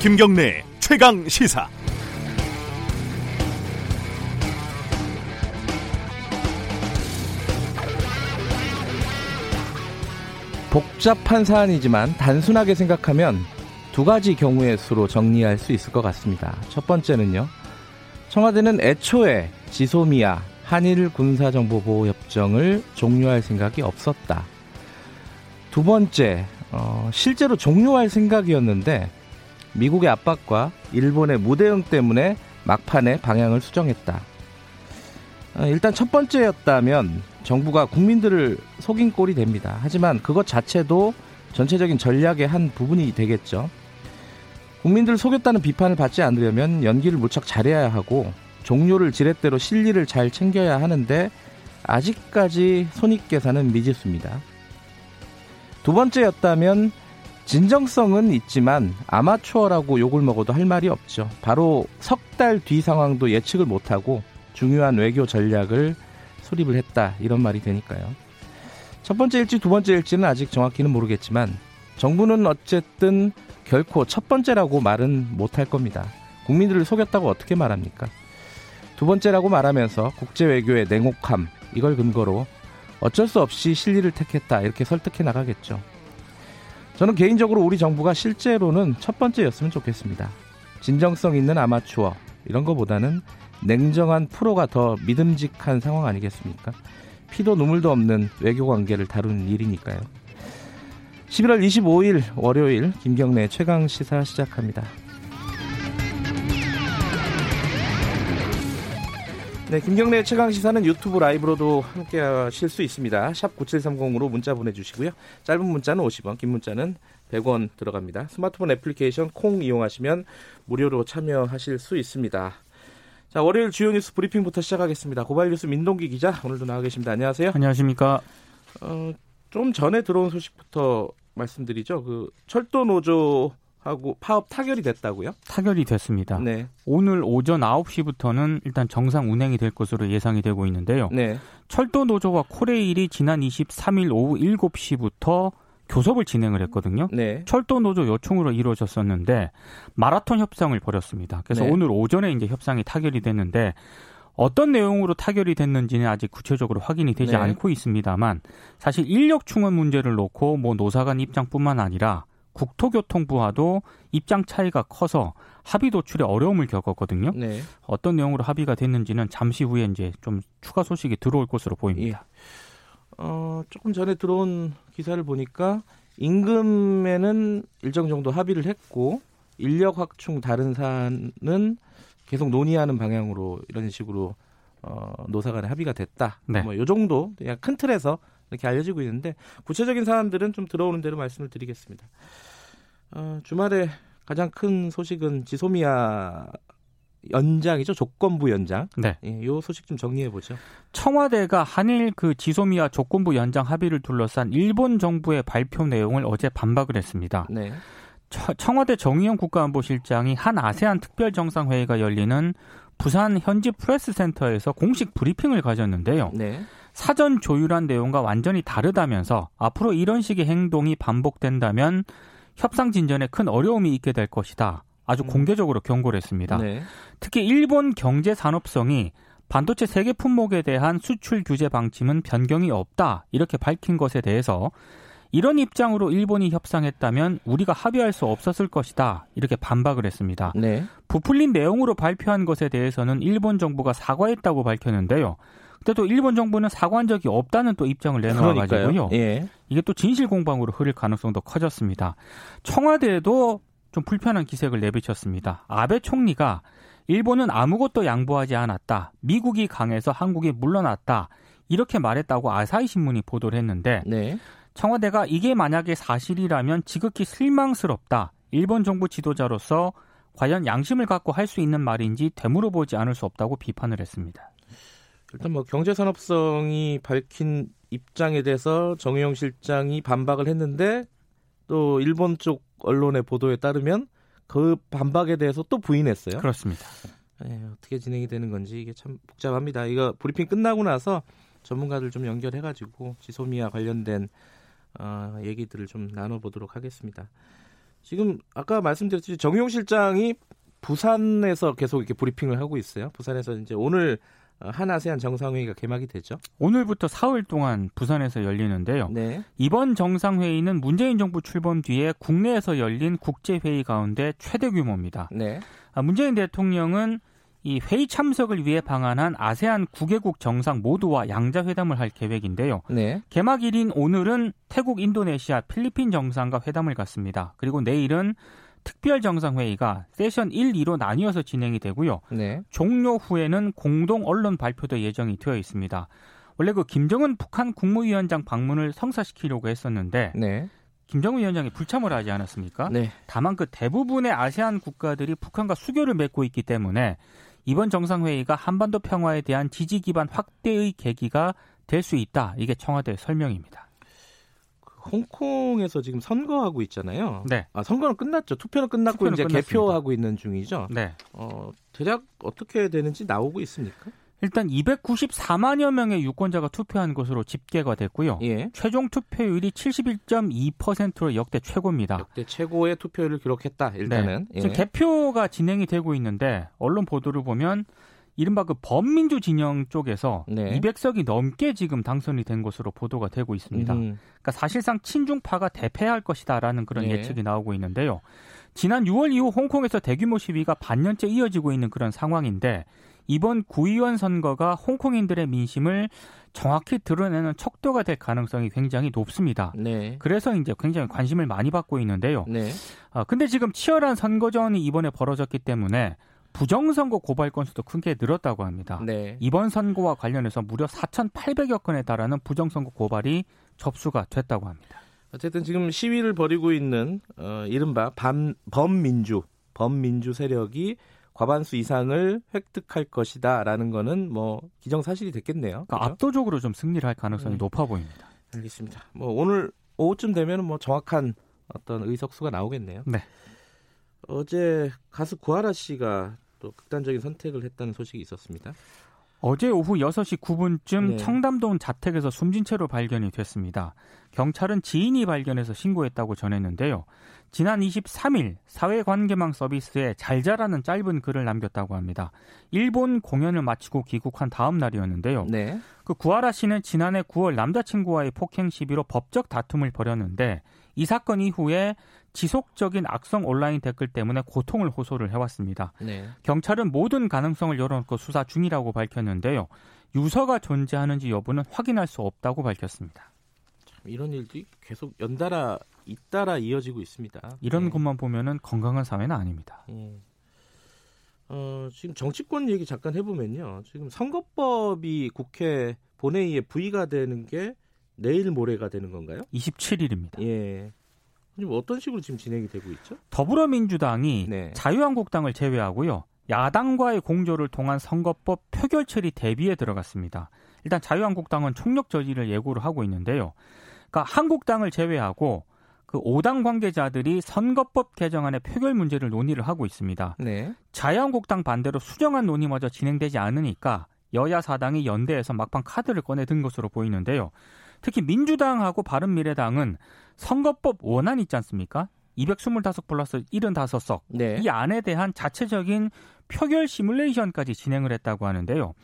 김경래 최강 시사. 복잡한 사안이지만 단순하게 생각하면 두 가지 경우의 수로 정리할 수 있을 것 같습니다. 첫 번째는요. 청와대는 애초에 지소미아 한일 군사정보보호협정을 종료할 생각이 없었다. 두 번째, 어, 실제로 종료할 생각이었는데 미국의 압박과 일본의 무대응 때문에 막판에 방향을 수정했다. 어, 일단 첫 번째였다면 정부가 국민들을 속인 꼴이 됩니다. 하지만 그것 자체도 전체적인 전략의 한 부분이 되겠죠. 국민들을 속였다는 비판을 받지 않으려면 연기를 무척 잘해야 하고 종료를 지렛대로 실리를 잘 챙겨야 하는데 아직까지 손익 계산은 미지수입니다. 두 번째였다면 진정성은 있지만 아마추어라고 욕을 먹어도 할 말이 없죠. 바로 석 달 뒤 상황도 예측을 못하고 중요한 외교 전략을 수립을 했다 이런 말이 되니까요. 첫 번째일지 두 번째일지는 아직 정확히는 모르겠지만 정부는 어쨌든 결코 첫 번째라고 말은 못할 겁니다. 국민들을 속였다고 어떻게 말합니까? 두 번째라고 말하면서 국제 외교의 냉혹함 이걸 근거로 어쩔 수 없이 실리를 택했다 이렇게 설득해 나가겠죠. 저는 개인적으로 우리 정부가 실제로는 첫 번째였으면 좋겠습니다. 진정성 있는 아마추어 이런 거보다는 냉정한 프로가 더 믿음직한 상황 아니겠습니까? 피도 눈물도 없는 외교 관계를 다루는 일이니까요. 11월 25일 월요일 김경래 최강 시사 시작합니다. 네, 김경래 최강 시사는 유튜브 라이브로도 함께 하실 수 있습니다. 샵 9730으로 문자 보내 주시고요. 짧은 문자는 50원, 긴 문자는 100원 들어갑니다. 스마트폰 애플리케이션 콩 이용하시면 무료로 참여하실 수 있습니다. 자, 월요일 주요 뉴스 브리핑부터 시작하겠습니다. 고발 뉴스 민동기 기자 오늘도 나와 계십니다. 안녕하세요. 안녕하십니까. 어, 좀 전에 들어온 소식부터 말씀드리죠. 그 철도 노조 하고 파업 타결이 됐다고요? 타결이 됐습니다. 네. 오늘 오전 9시부터는 일단 정상 운행이 될 것으로 예상이 되고 있는데요. 네. 철도 노조와 코레일이 지난 23일 오후 7시부터 교섭을 진행을 했거든요. 네. 철도 노조 요청으로 이루어졌었는데 마라톤 협상을 벌였습니다. 그래서 네. 오늘 오전에 이제 협상이 타결이 됐는데 어떤 내용으로 타결이 됐는지는 아직 구체적으로 확인이 되지 네. 않고 있습니다만 사실 인력 충원 문제를 놓고 뭐 노사 간 입장뿐만 아니라 국토교통부와도 입장 차이가 커서 합의 도출에 어려움을 겪었거든요. 네. 어떤 내용으로 합의가 됐는지는 잠시 후에 이제 좀 추가 소식이 들어올 것으로 보입니다. 어, 조금 전에 들어온 기사를 보니까 임금에는 일정 정도 합의를 했고 인력 확충 다른 사안은 계속 논의하는 방향으로 이런 식으로 어, 노사 간에 합의가 됐다. 네. 뭐요 정도 그냥 큰 틀에서 이렇게 알려지고 있는데 구체적인 사안들은 좀 들어오는 대로 말씀을 드리겠습니다. 어, 주말에 가장 큰 소식은 지소미아 연장이죠 조건부 연장. 네. 예, 요 소식 좀 정리해 보죠. 청와대가 한일 그 지소미아 조건부 연장 합의를 둘러싼 일본 정부의 발표 내용을 어제 반박을 했습니다. 네. 처- 청와대 정의용 국가안보실장이 한 아세안 특별 정상회의가 열리는 부산 현지 프레스 센터에서 공식 브리핑을 가졌는데요. 네. 사전 조율한 내용과 완전히 다르다면서 앞으로 이런 식의 행동이 반복된다면 협상 진전에 큰 어려움이 있게 될 것이다. 아주 음. 공개적으로 경고를 했습니다. 네. 특히 일본 경제 산업성이 반도체 세계 품목에 대한 수출 규제 방침은 변경이 없다. 이렇게 밝힌 것에 대해서 이런 입장으로 일본이 협상했다면 우리가 합의할 수 없었을 것이다. 이렇게 반박을 했습니다. 네. 부풀린 내용으로 발표한 것에 대해서는 일본 정부가 사과했다고 밝혔는데요. 근데 또 일본 정부는 사과한 적이 없다는 또 입장을 내놓아가지고요. 예. 이게 또 진실 공방으로 흐를 가능성도 커졌습니다. 청와대도 좀 불편한 기색을 내비쳤습니다. 아베 총리가 일본은 아무것도 양보하지 않았다. 미국이 강해서 한국이 물러났다. 이렇게 말했다고 아사히 신문이 보도를 했는데 네. 청와대가 이게 만약에 사실이라면 지극히 실망스럽다. 일본 정부 지도자로서 과연 양심을 갖고 할 수 있는 말인지 되물어보지 않을 수 없다고 비판을 했습니다. 일단 뭐 경제산업성이 밝힌 입장에 대해서 정의용 실장이 반박을 했는데 또 일본 쪽 언론의 보도에 따르면 그 반박에 대해서 또 부인했어요. 그렇습니다. 예, 어떻게 진행이 되는 건지 이게 참 복잡합니다. 이거 브리핑 끝나고 나서 전문가들 좀 연결해가지고 지소미아 관련된 어, 얘기들을 좀 나눠보도록 하겠습니다. 지금 아까 말씀드렸듯이 정용 실장이 부산에서 계속 이렇게 브리핑을 하고 있어요. 부산에서 이제 오늘 어, 한아세안 정상회의가 개막이 되죠. 오늘부터 사흘 동안 부산에서 열리는데요. 네. 이번 정상회의는 문재인 정부 출범 뒤에 국내에서 열린 국제회의 가운데 최대 규모입니다. 네. 아, 문재인 대통령은 이 회의 참석을 위해 방한한 아세안 9개국 정상 모두와 양자 회담을 할 계획인데요. 네. 개막일인 오늘은 태국, 인도네시아, 필리핀 정상과 회담을 갖습니다. 그리고 내일은 특별 정상회의가 세션 1, 2로 나뉘어서 진행이 되고요. 네. 종료 후에는 공동 언론 발표도 예정이 되어 있습니다. 원래 그 김정은 북한 국무위원장 방문을 성사시키려고 했었는데 네. 김정은 위원장이 불참을 하지 않았습니까? 네. 다만 그 대부분의 아세안 국가들이 북한과 수교를 맺고 있기 때문에 이번 정상회의가 한반도 평화에 대한 지지 기반 확대의 계기가 될 수 있다. 이게 청와대 설명입니다. 홍콩에서 지금 선거하고 있잖아요. 네. 아, 선거는 끝났죠. 투표는 끝났고 투표는 이제 끝났습니다. 개표하고 있는 중이죠. 네. 어, 대략 어떻게 되는지 나오고 있습니까? 일단 294만여 명의 유권자가 투표한 것으로 집계가 됐고요. 예. 최종 투표율이 71.2%로 역대 최고입니다. 역대 최고의 투표율을 기록했다. 일단은. 네. 지금 예. 개표가 진행이 되고 있는데 언론 보도를 보면 이른바 그 범민주 진영 쪽에서 네. 200석이 넘게 지금 당선이 된 것으로 보도가 되고 있습니다. 음. 그러니까 사실상 친중파가 대패할 것이다라는 그런 네. 예측이 나오고 있는데요. 지난 6월 이후 홍콩에서 대규모 시위가 반년째 이어지고 있는 그런 상황인데 이번 구의원 선거가 홍콩인들의 민심을 정확히 드러내는 척도가 될 가능성이 굉장히 높습니다. 네. 그래서 이제 굉장히 관심을 많이 받고 있는데요. 네. 아, 근데 지금 치열한 선거전이 이번에 벌어졌기 때문에 부정선거 고발 건수도 크게 늘었다고 합니다. 네. 이번 선거와 관련해서 무려 4,800여 건에 달하는 부정선거 고발이 접수가 됐다고 합니다. 어쨌든 지금 시위를 벌이고 있는 어, 이른바 밤, 범민주 범민주 세력이 과반수 이상을 획득할 것이다라는 거는 뭐 기정사실이 됐겠네요. 그러니까 압도적으로 좀 승리를 할 가능성이 음. 높아 보입니다. 알겠습니다. 뭐 오늘 오후쯤 되면 뭐 정확한 어떤 의석수가 나오겠네요. 네. 어제 가수 구하라 씨가 또 극단적인 선택을 했다는 소식이 있었습니다. 어제 오후 6시 9분쯤 네. 청담동 자택에서 숨진 채로 발견이 됐습니다. 경찰은 지인이 발견해서 신고했다고 전했는데요. 지난 23일 사회관계망 서비스에 잘 자라는 짧은 글을 남겼다고 합니다. 일본 공연을 마치고 귀국한 다음 날이었는데요. 네. 그 구하라 씨는 지난해 9월 남자친구와의 폭행 시비로 법적 다툼을 벌였는데 이 사건 이후에 지속적인 악성 온라인 댓글 때문에 고통을 호소를 해왔습니다. 네. 경찰은 모든 가능성을 열어놓고 수사 중이라고 밝혔는데요. 유서가 존재하는지 여부는 확인할 수 없다고 밝혔습니다. 참 이런 일들이 계속 연달아 잇따라 이어지고 있습니다. 이런 네. 것만 보면은 건강한 사회는 아닙니다. 네. 어, 지금 정치권 얘기 잠깐 해보면요. 지금 선거법이 국회 본회의에 부의가 되는 게 내일 모레가 되는 건가요? 27일입니다. 예. 어떤 식으로 지금 진행이 되고 있죠? 더불어민주당이 네. 자유한국당을 제외하고요. 야당과의 공조를 통한 선거법 표결 처리 대비에 들어갔습니다. 일단 자유한국당은 총력 저지를 예고를 하고 있는데요. 그러니까 한국당을 제외하고 그 5당 관계자들이 선거법 개정안의 표결 문제를 논의를 하고 있습니다. 네. 자유한국당 반대로 수정안 논의마저 진행되지 않으니까 여야 사당이 연대해서 막판 카드를 꺼내든 것으로 보이는데요. 특히 민주당하고 바른미래당은 선거법 원안 있지 않습니까? 225 플러스 75석 네. 이 안에 대한 자체적인 표결 시뮬레이션까지 진행을 했다고 하는데요.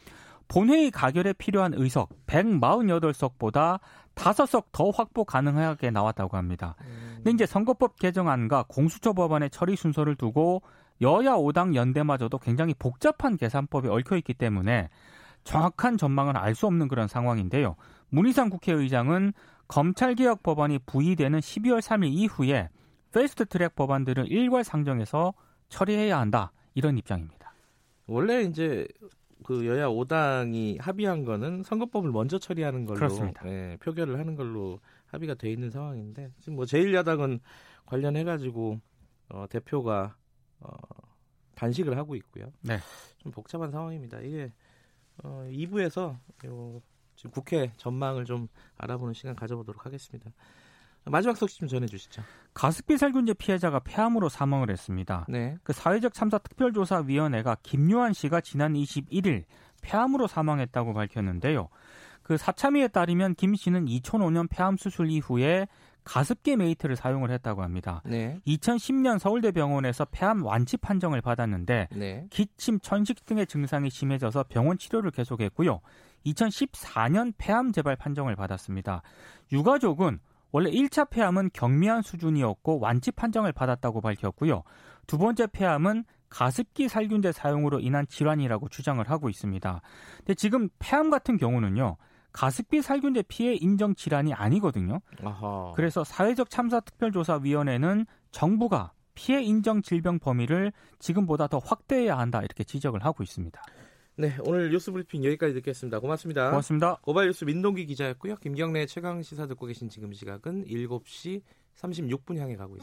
본회의 가결에 필요한 의석 148석보다 5석 더 확보 가능하게 나왔다고 합니다. 음. 근데 이제 선거법 개정안과 공수처 법안의 처리 순서를 두고 여야 5당 연대마저도 굉장히 복잡한 계산법이 얽혀 있기 때문에 정확한 전망을 알수 없는 그런 상황인데요. 문희상 국회의장은 검찰개혁 법안이 부의되는 12월 3일 이후에 패스트 트랙 법안들을 일괄 상정해서 처리해야 한다. 이런 입장입니다. 원래 이제 그 여야 5당이 합의한 거는 선거법을 먼저 처리하는 걸로 예, 표결을 하는 걸로 합의가 돼 있는 상황인데 지금 뭐 제1야당은 관련해 가지고 어, 대표가 어, 단식을 하고 있고요. 네. 좀 복잡한 상황입니다. 이게 어, 2부에서 요 국회 전망을 좀 알아보는 시간 가져보도록 하겠습니다. 마지막 소식 좀 전해주시죠. 가습기 살균제 피해자가 폐암으로 사망을 했습니다. 네. 그 사회적 참사 특별조사위원회가 김요한 씨가 지난 21일 폐암으로 사망했다고 밝혔는데요. 그 사참위에 따르면 김 씨는 2005년 폐암 수술 이후에 가습기 메이트를 사용을 했다고 합니다. 네. 2010년 서울대 병원에서 폐암 완치 판정을 받았는데 네. 기침, 천식 등의 증상이 심해져서 병원 치료를 계속했고요. 2014년 폐암 재발 판정을 받았습니다. 유가족은 원래 1차 폐암은 경미한 수준이었고 완치 판정을 받았다고 밝혔고요. 두 번째 폐암은 가습기 살균제 사용으로 인한 질환이라고 주장을 하고 있습니다. 근데 지금 폐암 같은 경우는요. 가습기 살균제 피해 인정 질환이 아니거든요. 아하. 그래서 사회적 참사 특별조사위원회는 정부가 피해 인정 질병 범위를 지금보다 더 확대해야 한다 이렇게 지적을 하고 있습니다. 네, 오늘 뉴스 브리핑 여기까지 듣겠습니다. 고맙습니다. 고맙습니다. 고발 뉴스 민동기 기자였고요. 김경래 최강 시사 듣고 계신 지금 시각은 7시 36분 향해 가고 있습니다.